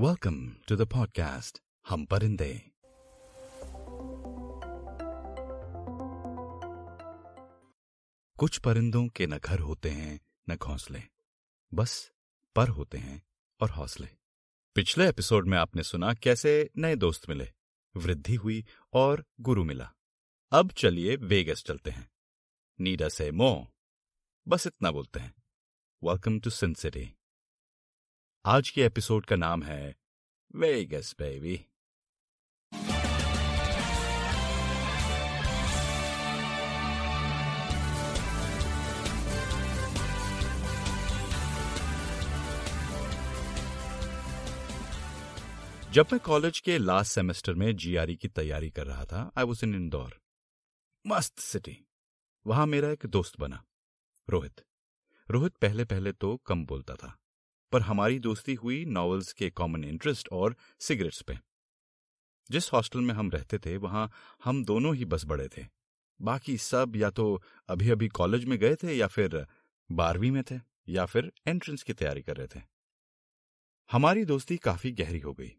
Welcome to the podcast हम परिंदे कुछ परिंदों के न घर होते हैं, न घोंसले। बस पर होते हैं और हौसले। पिछले एपिसोड में आपने सुना कैसे नए दोस्त मिले, वृद्धि हुई और गुरु मिला। अब चलिए वेगस चलते हैं। नीडा से मो बस इतना बोलते हैं। वेलकम टू सिंसिटी आज के एपिसोड का नाम है वेगस बेबी जब मैं कॉलेज के लास्ट सेमेस्टर में जीआरई की तैयारी कर रहा था आई वॉज़ इन इंदौर मस्त सिटी वहाँ मेरा एक दोस्त बना, रोहित. रोहित पहले पहले तो कम बोलता था। पर हमारी दोस्ती हुई नॉवेल्स के कॉमन इंटरेस्ट और सिगरेट्स पे। जिस हॉस्टल में हम रहते थे, वहाँ हम दोनों ही बस बड़े थे। बाकी सब या तो अभी अभी कॉलेज में गए थे या फिर बारहवीं में थे या फिर एंट्रेंस की तैयारी कर रहे थे। हमारी दोस्ती काफ़ी गहरी हो गई।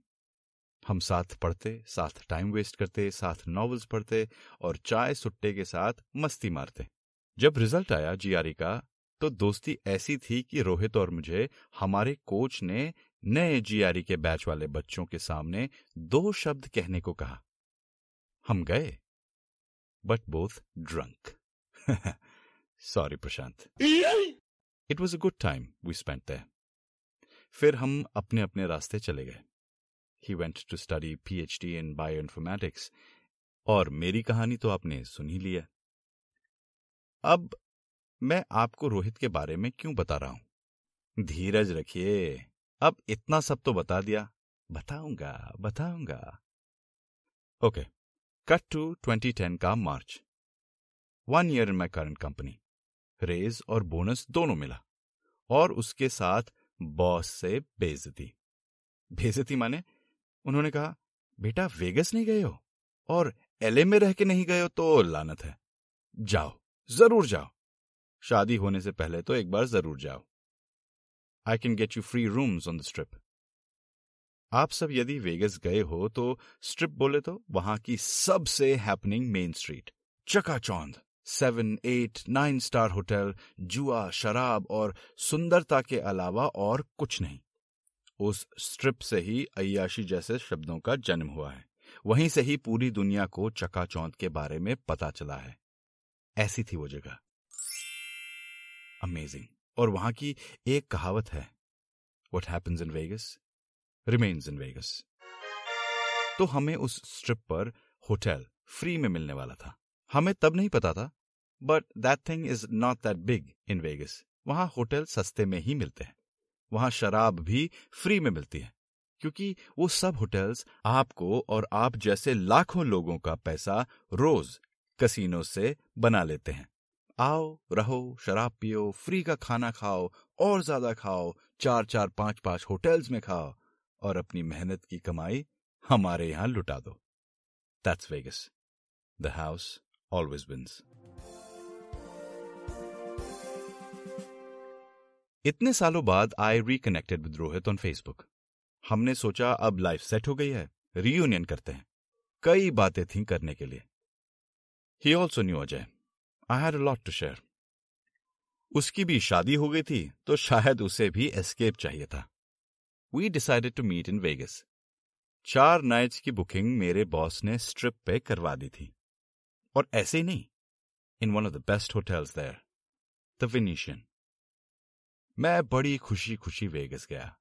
हम साथ पढ़ते, साथ टाइम वेस्ट करते, साथ नॉवेल्स पढ़ते और चाय सुट्टे के साथ मस्ती मारते। जब रिज़ल्ट आया जीआरई का तो दोस्ती ऐसी थी कि रोहित और मुझे, हमारे कोच ने नए जीआरई के बैच वाले बच्चों के सामने दो शब्द कहने को कहा। हम गए। But both drunk sorry Prashant. It was a good time we spent there फिर हम अपने अपने रास्ते चले गए। He went to study PhD in bioinformatics और मेरी कहानी तो आपने सुन ही। लिया अब मैं आपको रोहित के बारे में क्यों बता रहा हूँ? धीरज रखिए। अब इतना सब तो बता दिया। बताऊँगा बताऊँगा। ओके, कट टू 2010 का मार्च। One year in my current company. Raise और बोनस दोनों मिला। और उसके साथ बॉस से बेजती बेजती माने? उन्होंने कहा, बेटा, वेगस नहीं गए हो? और एलए में रह के नहीं गए हो तो लानत है। जाओ, ज़रूर जाओ। शादी होने से पहले तो एक बार ज़रूर जाओ। I can get you free rooms on the strip आप सब यदि वेगस गए हो तो स्ट्रिप बोले तो वहाँ की सबसे हैपनिंग मेन स्ट्रीट चकाचौंध seven eight nine star hotel जुआ, शराब और सुंदरता के अलावा और कुछ नहीं। उस स्ट्रिप से ही अयाशी जैसे शब्दों का जन्म हुआ है। वहीं से ही पूरी दुनिया को चकाचौंध के बारे में पता चला है। ऐसी थी वो जगह। अमेजिंग और वहाँ की एक कहावत है what happens in Vegas remains in Vegas तो हमें उस स्ट्रिप पर होटल फ्री में मिलने वाला था। हमें तब नहीं पता था but that thing is not that big in Vegas वहाँ होटल सस्ते में ही मिलते हैं। वहाँ शराब भी फ्री में मिलती है, क्योंकि वो सब होटल्स आपको और आप जैसे लाखों लोगों का पैसा रोज कसीनो से बना लेते हैं। आओ, रहो, शराब पियो, फ्री का खाना खाओ, और ज़्यादा खाओ, चार चार, पाँच पाँच होटल्स में खाओ, और अपनी मेहनत की कमाई हमारे यहाँ लुटा दो। That's Vegas the house always wins इतने सालों बाद I reconnected with Rohit on Facebook हमने सोचा अब लाइफ सेट हो गई है रीयूनियन करते हैं। कई बातें थी करने के लिए। He also knew Ajay I had a lot to share उसकी भी शादी हो गई थी तो शायद उसे भी एस्केप चाहिए था। We decided to meet in Vegas चार नाइट्स की बुकिंग मेरे बॉस ने स्ट्रिप पे करवा दी थी। और ऐसे ही नहीं in one of the best hotels there the Venetian मैं बड़ी खुशी खुशी वेगस गया।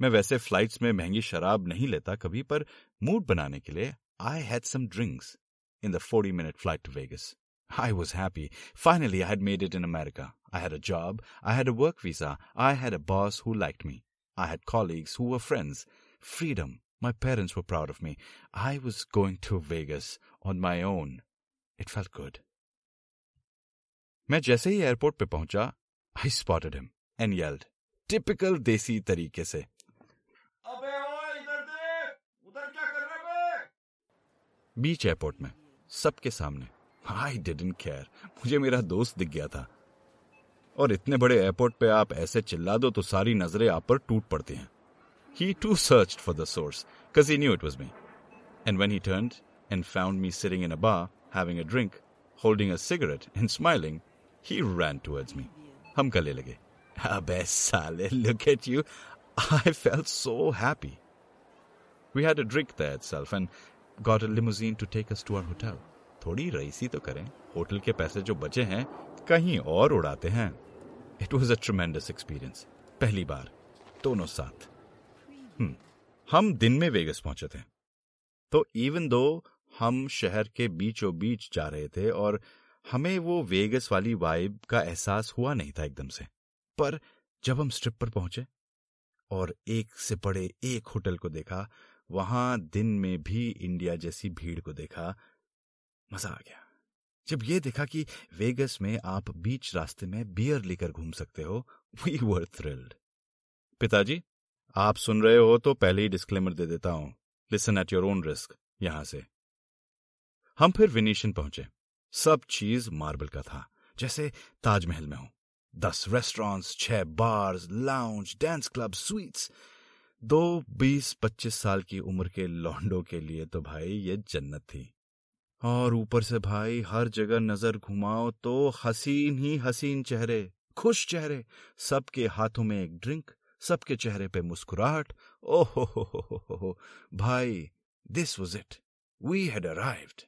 मैं वैसे फ्लाइट्स में महँगी शराब नहीं लेता कभी, पर मूड बनाने के लिए I had some drinks in the 40 minute flight to Vegas I was happy. Finally, I had made it in America. I had a job. I had a work visa. I had a boss who liked me. I had colleagues who were friends. Freedom. My parents were proud of me. I was going to Vegas on my own. It felt good. मैं जैसे ही airport पे पहुंचा I spotted him. And yelled typical देसी तरीके से अबे ओ इधर देख उधर क्या कर रहे बे बीच एयरपोर्ट में सबके सामने आई डिडंट केयर मुझे मेरा दोस्त दिख गया था और इतने बड़े एयरपोर्ट पे आप ऐसे चिल्ला दो तो सारी नज़रें आप पर टूट पड़ती हैं He too searched for the source, because he knew it was me. And when he turned and found me sitting in a bar, having a drink, holding a cigarette, and smiling, he ran towards me. हम गले लगे. Abe sale, look at you. I felt so happy. We had a drink there itself and got a limousine to take us to our hotel. थोड़ी रईसी तो करें। Hotel के पैसे जो बचे हैं कहीं और उड़ाते हैं। It was a tremendous experience पहली बार। दोनों साथ। हम्म, हम दिन में वेगस पहुँचे थे। तो इवन दो हम शहर के बीचों बीच जा रहे थे और हमें वो वेगस वाली वाइब का एहसास हुआ नहीं था एकदम से। पर जब हम स्ट्रिप पर पहुँचे और एक से बड़े एक होटल को देखा वहाँ दिन में भी इंडिया जैसी भीड़ को देखा मज़ा आ गया। जब ये देखा कि वेगस में आप बीच रास्ते में बियर लेकर घूम सकते हो वी वर थ्रिल्ड पिताजी, आप सुन रहे हो तो पहले ही डिस्क्लेमर दे देता हूँ। Listen at your own risk यहाँ से। हम फिर विनीशन पहुँचे। सब चीज़ मार्बल का था, जैसे ताजमहल में हो। दस रेस्टोरेंट्स छह bars lounge dance club suites दो बीस पच्चीस साल की उम्र के लौंडों के लिए तो भाई ये जन्नत थी। और ऊपर से, भाई, हर जगह नज़र घुमाओ तो हसीन ही हसीन चेहरे, खुश चेहरे, सबके हाथों में एक ड्रिंक, सबके चेहरे पे मुस्कुराहट। ओहो हो हो हो हो भाई this was it we had arrived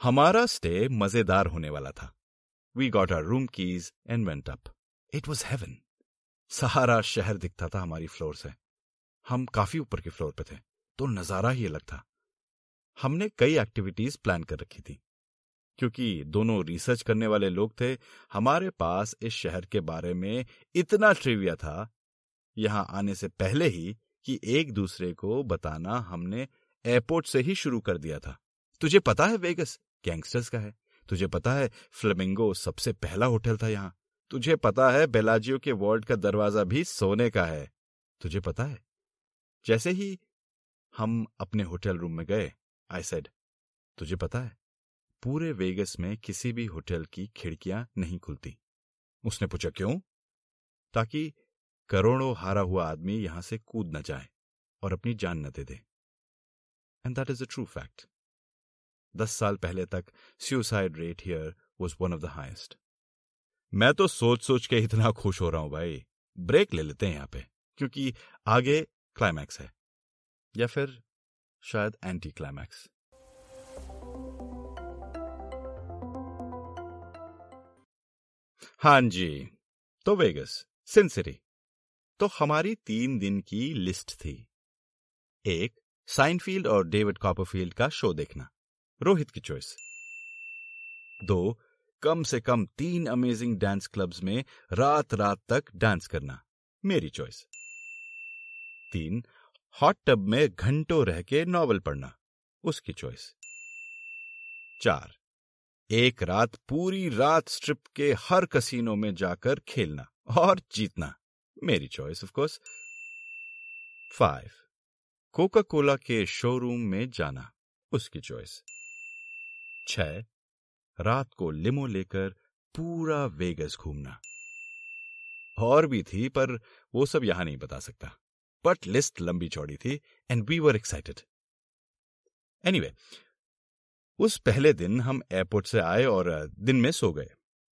हमारा स्टे मज़ेदार होने वाला था। We got our room keys and went up it was heaven सहारा शहर दिखता था हमारी फ्लोर से। हम काफ़ी ऊपर के फ्लोर पे थे तो नज़ारा ही अलग था। हमने कई एक्टिविटीज़ प्लान कर रखी थी। क्योंकि दोनों रिसर्च करने वाले लोग थे, हमारे पास इस शहर के बारे में इतना ट्रिविया था, यहाँ आने से पहले ही कि एक दूसरे को बताना हमने एयरपोर्ट से ही शुरू कर दिया था। तुझे पता है वेगस, गैंगस्टर्स का है। तुझे पता है फ्लेमिंगो सबसे पहला होटल था यहाँ। तुझे पता है बेलाजियो के वार्ड का दरवाज़ा भी सोने का है। तुझे पता है, जैसे ही हम अपने होटल रूम में गए आई सेड तुझे पता है, पूरे वेगस में किसी भी होटल की खिड़कियाँ नहीं खुलती. उसने पूछा, क्यों? ताकि करोड़ों हारा हुआ आदमी यहाँ से कूद न जाए और अपनी जान न दे दे. And that is a true fact दस साल पहले तक suicide rate here was one of the highest मैं तो सोच सोच के इतना खुश हो रहा हूँ भाई। ब्रेक ले लेते हैं यहाँ पे, क्योंकि आगे क्लाइमैक्स है। या फिर शायद एंटी क्लाइमैक्स हाँ जी तो वेगस सिंसिटी तो हमारी तीन दिन की लिस्ट थी। एक, साइनफील्ड और डेविड कॉपरफील्ड का शो देखना। रोहित की चॉइस। दो, कम से कम तीन अमेजिंग डांस क्लब्स में रात रात तक डांस करना। मेरी चॉइस। तीन हॉट टब में घंटों रह के नॉवल पढ़ना। उसकी चॉइस। चार। एक रात पूरी रात स्ट्रिप के हर कसीनों में जाकर खेलना और जीतना। मेरी choice of course five. Coca Cola के शोरूम में जाना। उसकी चॉइस। छ रात को लिमो लेकर पूरा वेगस घूमना। और भी थी, पर वो सब यहाँ नहीं बता सकता। बट लिस्ट लंबी चौड़ी थी and we were excited anyway उस पहले दिन हम एयरपोर्ट से आए और दिन में सो गए।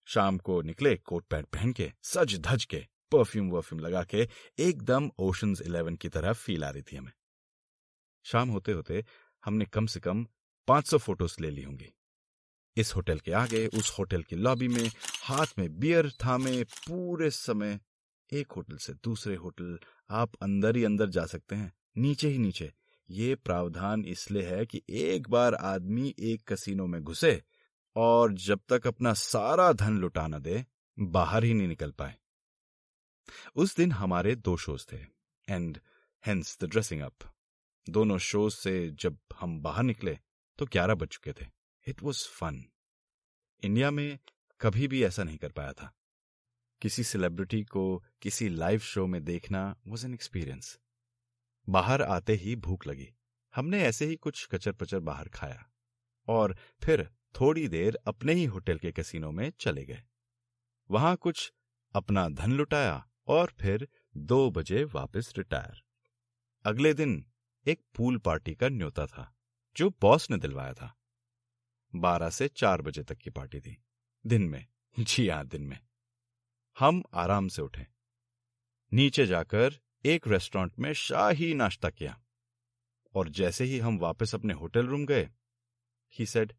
शाम को निकले कोट पैंट पहन के सज धज के परफ्यूम वर्फ्यूम लगा के, एकदम ओशंस इलेवन की तरह फील आ रही थी हमें। शाम होते होते हमने कम से कम 500 फ़ोटोज़ ले ली होंगी। इस होटल के आगे, उस होटल की लॉबी में, हाथ में बियर थामे, पूरे समय एक होटल से दूसरे होटल आप अंदर ही अंदर जा सकते हैं, नीचे ही नीचे। ये प्रावधान इसलिए है कि एक बार आदमी एक कसीनो में घुसे और जब तक अपना सारा धन लुटा न दे, बाहर ही नहीं निकल पाए। उस दिन हमारे दो शोज़ थे and hence the dressing up दोनों शोज़ से जब हम बाहर निकले तो ग्यारह बज चुके थे। इट वॉज़ फन इंडिया में कभी भी ऐसा नहीं कर पाया था। किसी सेलिब्रिटी को किसी लाइव शो में देखना वॉज़ एन एक्सपीरियंस बाहर आते ही भूख लगी। हमने ऐसे ही कुछ कचर पचर बाहर खाया और फिर थोड़ी देर अपने ही होटल के कैसीनो में चले गए। वहाँ कुछ अपना धन लुटाया और फिर दो बजे वापस रिटायर अगले दिन एक पूल पार्टी का न्योता था, जो बॉस ने दिलवाया था। बारह से चार बजे तक की पार्टी थी। दिन में, जी हाँ दिन में। हम आराम से उठे। नीचे जाकर एक रेस्टोरेंट में शाही नाश्ता किया। और जैसे ही हम वापस अपने होटल रूम गए ही सेड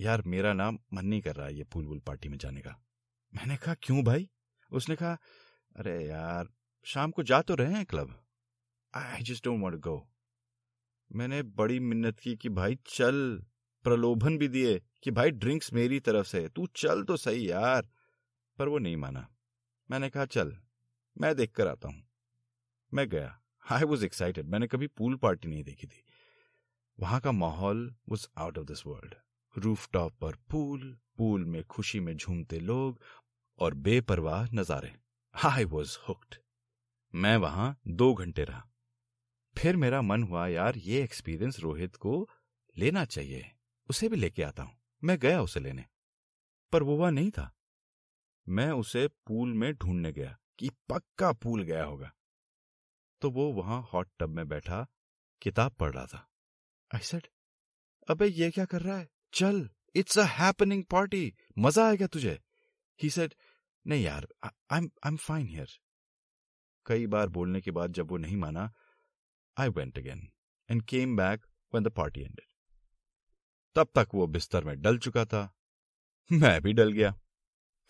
यार, मेरा नाम मन नहीं कर रहा ये पूल वूल पार्टी में जाने का। मैंने कहा, क्यों भाई? उसने कहा, अरे यार, शाम को जा तो रहे हैं club I just don't want go मैंने बड़ी मिन्नत की कि, भाई, चल। प्रलोभन भी दिए कि, भाई ड्रिंक्स मेरी तरफ़ से। तू चल तो सही यार। पर वो नहीं माना। मैंने कहा, चल, मैं देख कर आता हूँ। मैं गया। आई वॉज़ एक्साइटेड मैंने कभी पूल पार्टी नहीं देखी थी। वहाँ का माहौल was out of this world rooftop पर पूल पूल में खुशी में झूमते लोग और बेपरवाह नजारे। आई वॉज़ हुक्ड मैं वहाँ दो घंटे रहा। फिर मेरा मन हुआ, यार, ये एक्सपीरियंस रोहित को लेना चाहिए। उसे भी लेके आता हूँ। मैं गया उसे लेने। पर वो वह नहीं था। मैं उसे पूल में ढूँढने गया कि पक्का पूल गया होगा। तो वो वहाँ हॉट टब में बैठा, किताब पढ़ रहा था। आई सेड अबे, ये क्या कर रहा है? चल इट्स अ हैपनिंग पार्टी मज़ा आएगा तुझे. ही सेड नहीं यार I I am fine here कई बार बोलने के बाद जब वो नहीं माना I went again and came back when the party ended तब तक वो बिस्तर में डल चुका था। मैं भी डल गया।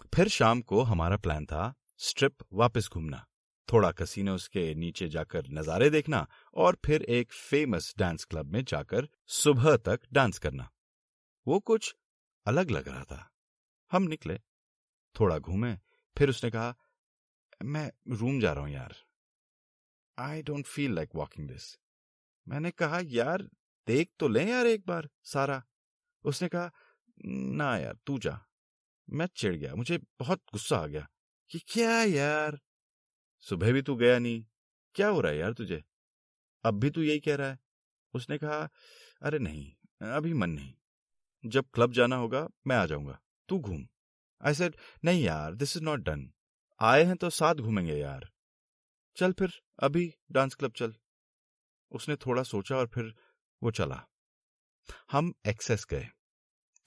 फिर शाम को हमारा प्लान था स्ट्रिप वापस घूमना। थोड़ा कसीनोस के नीचे जाकर नजारे देखना और फिर एक फ़ेमस डांस क्लब में जाकर सुबह तक डांस करना। वो कुछ अलग लग रहा था। हम निकले, थोड़ा घूमे, फिर उसने कहा, मैं रूम जा रहा हूँ यार। I don't feel like walking this मैंने कहा, यार, देख तो ले यार एक बार सारा। उसने कहा, ना यार, तू जा। मैं चिढ़ गया, मुझे बहुत गुस्सा आ गया कि क्या यार? सुबह भी तू गया नहीं, क्या हो रहा है यार तुझे? अब भी तू यही कह रहा है? उसने कहा, अरे नहीं, अभी मन नहीं। जब क्लब जाना होगा, मैं आ जाऊँगा, तू घूम। आई सेड नहीं यार दिस इज़ नॉट डन आए हैं तो साथ घूमेंगे यार। चल फिर, अभी डांस क्लब चल। उसने थोड़ा सोचा और फिर वो चला। हम एक्सेस गए।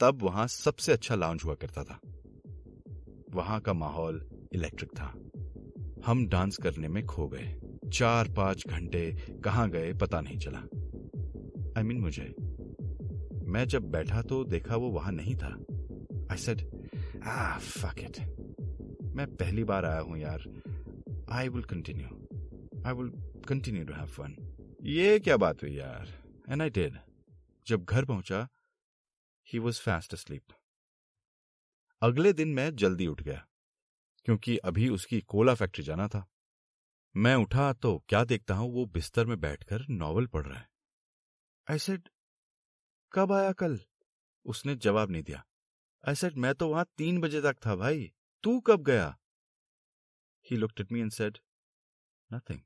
तब वहाँ सबसे अच्छा लाउंज हुआ करता था। वहाँ का माहौल इलेक्ट्रिक था। हम डांस करने में खो गए। चार पाँच घंटे कहाँ गए पता नहीं चला। आई I मीन mean, मुझे। मैं जब बैठा तो देखा वो वहाँ नहीं था। आई सेड इट मैं पहली बार आया हूँ यार। I will continue I will continue to have fun ये क्या बात हुई यार? एंड आई डिड जब घर पहुँचा ही वॉज़ फास्ट स्लीप अगले दिन मैं जल्दी उठ गया, क्योंकि अभी उसकी कोला फैक्ट्री जाना था। मैं उठा तो क्या देखता हूँ, वो बिस्तर में बैठकर नॉवल पढ़ रहा है। आई कब आया कल? उसने जवाब नहीं दिया। आई मैं तो वहाँ तीन बजे तक था भाई। तू कब गया? He looked at me and said nothing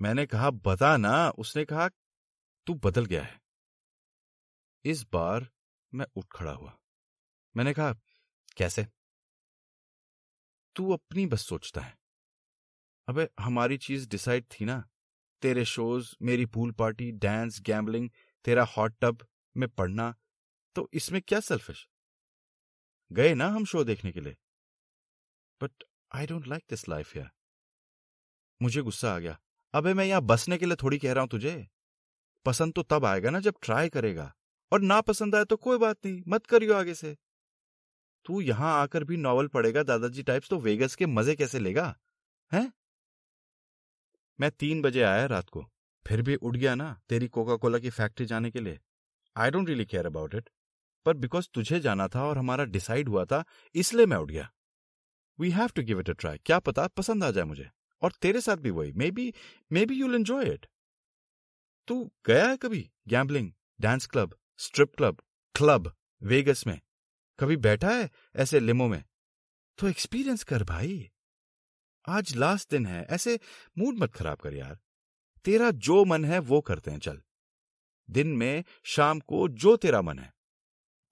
मैंने कहा, बता ना। उसने कहा, तू बदल गया है। इस बार मैं उठ खड़ा हुआ। मैंने कहा, कैसे? तू अपनी बस सोचता है। अबे, हमारी चीज़ डिसाइड थी ना। तेरे शोज़, मेरी पूल पार्टी, डांस, गैम्बलिंग, तेरा हॉट टब, में पढ़ना तो इसमें क्या सेल्फिश? गए ना हम शो देखने के लिए। But I don't like this life यार मुझे गुस्सा आ गया। अबे, मैं यहाँ बसने के लिए थोड़ी कह रहा हूँ तुझे। पसंद तो तब आएगा ना जब ट्राई करेगा। और ना पसंद आए तो कोई बात नहीं, मत करियो आगे से। तू यहाँ आकर भी नॉवल पढ़ेगा, दादाजी टाइप्स तो वेगस के मज़े कैसे लेगा? हैं? मैं तीन बजे आया रात को। फिर भी उठ गया ना, तेरी कोका कोला की फैक्ट्री जाने के लिए। I don't really care about it पर बिकॉज़ तुझे जाना था और हमारा डिसाइड हुआ था, इसलिए मैं उठ गया। We have to give it a try क्या पता पसंद आ जाए मुझे। और तेरे साथ भी वही maybe maybe you'll enjoy it तू गया है कभी? Gambling dance club strip club club, Vegas में। कभी बैठा है ऐसे लिमो में? तो एक्सपीरियंस कर भाई। आज लास्ट दिन है, ऐसे मूड मत खराब कर यार। तेरा जो मन है वो करते हैं, चल। दिन में, शाम को जो तेरा मन है।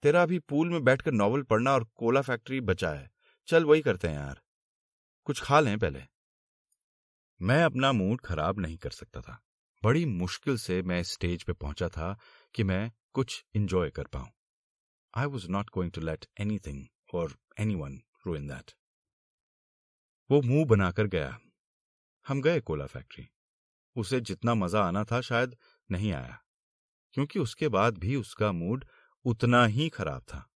तेरा अभी पूल में बैठकर नॉवल पढ़ना और कोला फैक्ट्री बचा है। चल वही करते हैं यार। कुछ खा लें पहले। मैं अपना मूड खराब नहीं कर सकता था। बड़ी मुश्किल से मैं स्टेज पे पहुँचा था कि मैं कुछ इंजॉय कर पाऊँ। I was not going to let anything और एनी वन इन दैट वो मुँह बनाकर गया। हम गए कोला फैक्ट्री उसे जितना मज़ा आना था शायद नहीं आया। क्योंकि उसके बाद भी उसका मूड उतना ही खराब था।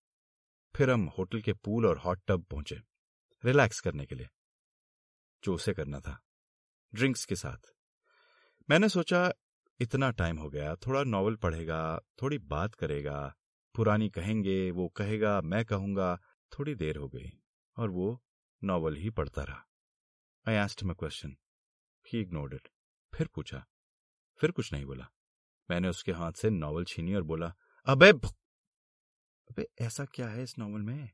फिर हम होटल के पूल और हॉट टब पहुँचे रिलैक्स करने के लिए। जो उसे करना था। ड्रिंक्स के साथ। मैंने सोचा इतना टाइम हो गया, थोड़ा नॉवल पढ़ेगा, थोड़ी बात करेगा, पुरानी कहेंगे, वो कहेगा, मैं कहूँगा, थोड़ी देर हो गई और वो नॉवल ही पढ़ता रहा। I asked my question he ignored it फिर पूछा। फिर कुछ नहीं बोला। मैंने उसके हाथ से नॉवल छीनी और बोला, अबे अबे ऐसा क्या है इस नॉवल में,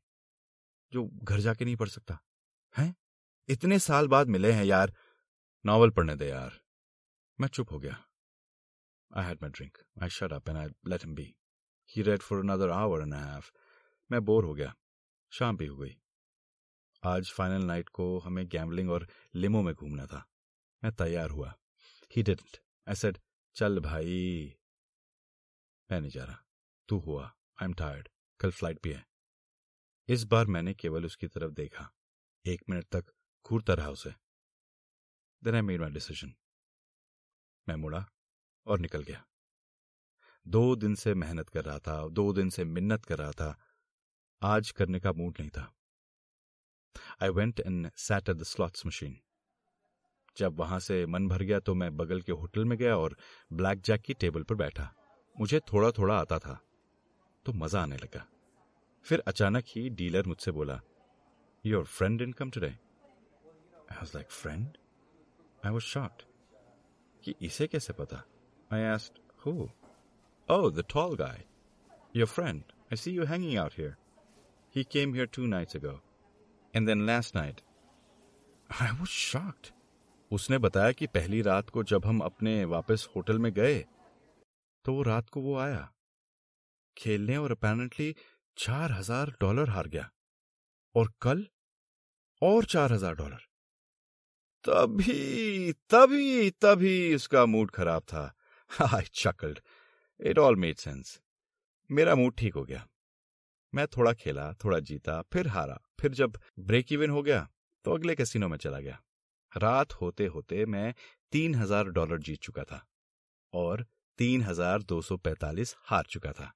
जो घर जाके नहीं पढ़ सकता? हैं? इतने साल बाद मिले हैं यार। नॉवल पढ़ने दे यार। मैं चुप हो गया। I had my drink I shut up and I let him be he read for another hour and half मैं बोर हो गया। शाम भी हो गई। आज फाइनल नाइट को हमें गैम्बलिंग और लिमो में घूमना था। मैं तैयार हुआ। ही डिडंट आई सेड चल भाई। मैं नहीं जा रहा। तू हुआ। आई एम टायर्ड कल फ़्लाइट भी है। इस बार मैंने केवल उसकी तरफ़ देखा। एक मिनट तक घूरता रहा उसे। Then I made my decision मैं मुड़ा। और निकल गया। दो दिन से मेहनत कर रहा था, दो दिन से मिन्नत कर रहा था। आज करने का मूड नहीं था। I went and sat at the slots machine जब वहाँ से मन भर गया तो मैं बगल के होटल में गया और ब्लैक जैक की टेबल पर बैठा। मुझे थोड़ा थोड़ा आता था तो मज़ा आने लगा। फिर अचानक ही डीलर मुझसे बोला your friend in come today I was like friend I was short कि इसे कैसे पता? I asked who Oh, the tall guy. Your friend. I see you hanging out here. He came here two nights ago. And then last night. I was shocked. उसने बताया कि पहली रात को जब हम अपने वापस होटल में गए तो वो रात को वो आया खेलने और अपेरेंटली चार हज़ार डॉलर हार गया और कल और चार हज़ार डॉलर तभी तभी तभी उसका मूड खराब था I chuckled. It all made sense मेरा मूड ठीक हो गया। मैं थोड़ा खेला, थोड़ा जीता, फिर हारा, फिर जब ब्रेक इवन हो गया तो अगले कैसीनो में चला गया। रात होते होते मैं तीन हज़ार डॉलर जीत चुका था और तीन हज़ार दो सौ पैतालीस हार चुका था।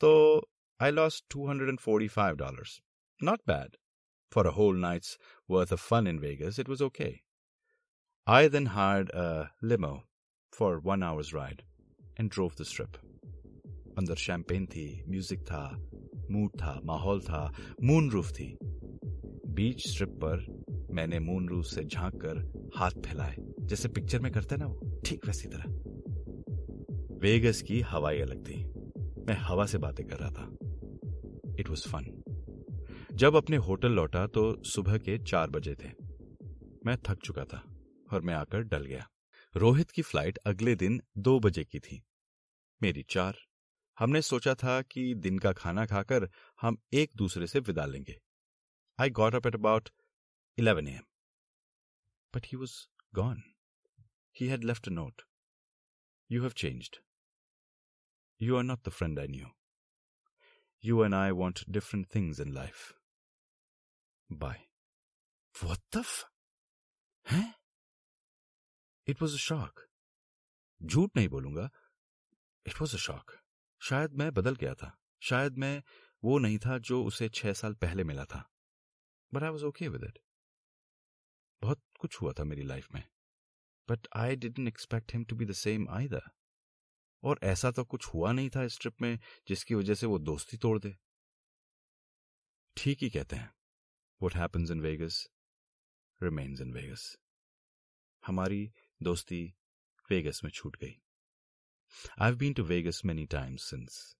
तो I lost two hundred and forty five dollar not bad for a whole night's worth a fun in Vegas it was okay I then hired limo for one hours ride and drove the strip अंदर champagne थी music था mood था माहौल था moon roof थी बीच strip पर मैंने moon roof से झाँक कर हाथ फैलाए, जैसे पिक्चर में करते ना वो, ठीक वैसी तरह। वेगस की हवाई अलग थी। मैं हवा से बातें कर रहा था। इट वॉज़ फन जब अपने होटल लौटा तो सुबह के चार बजे थे। मैं थक चुका था और मैं आकर डल गया। रोहित की फ़्लाइट अगले दिन दो बजे की थी। मेरी चार। हमने सोचा था कि दिन का खाना खाकर हम एक दूसरे से विदा लेंगे। I got up at about eleven AM but he was gone he had left note you have changed you are not the friend I knew you and I want different things in life bye What the? हैं? It was a shock झूठ नहीं बोलूँगा। It was a shock शायद मैं बदल गया था। शायद मैं वो नहीं था जो उसे छह साल पहले मिला था। But I was okay with it बहुत कुछ हुआ था मेरी लाइफ में। But I didn't expect him to be the same I the और ऐसा तो कुछ हुआ नहीं था इस ट्रिप में, जिसकी वजह से वो दोस्ती तोड़ दे। ठीक ही कहते हैं। What happens in Vegas remains in Vegas हमारी दोस्ती वेगस में छूट गई। I have been to Vegas many times since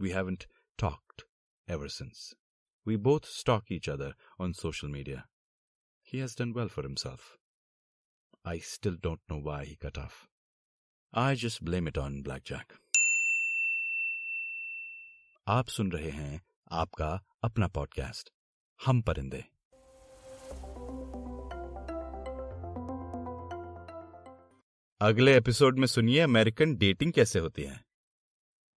we haven't talked ever since we both stalk each other on social media he has done well for himself I still don't know why he cut off I just blame it on blackjack आप सुन रहे हैं आपका अपना podcast हम परिंदे। अगले episode में सुनिए अमेरिकन डेटिंग कैसे होती है।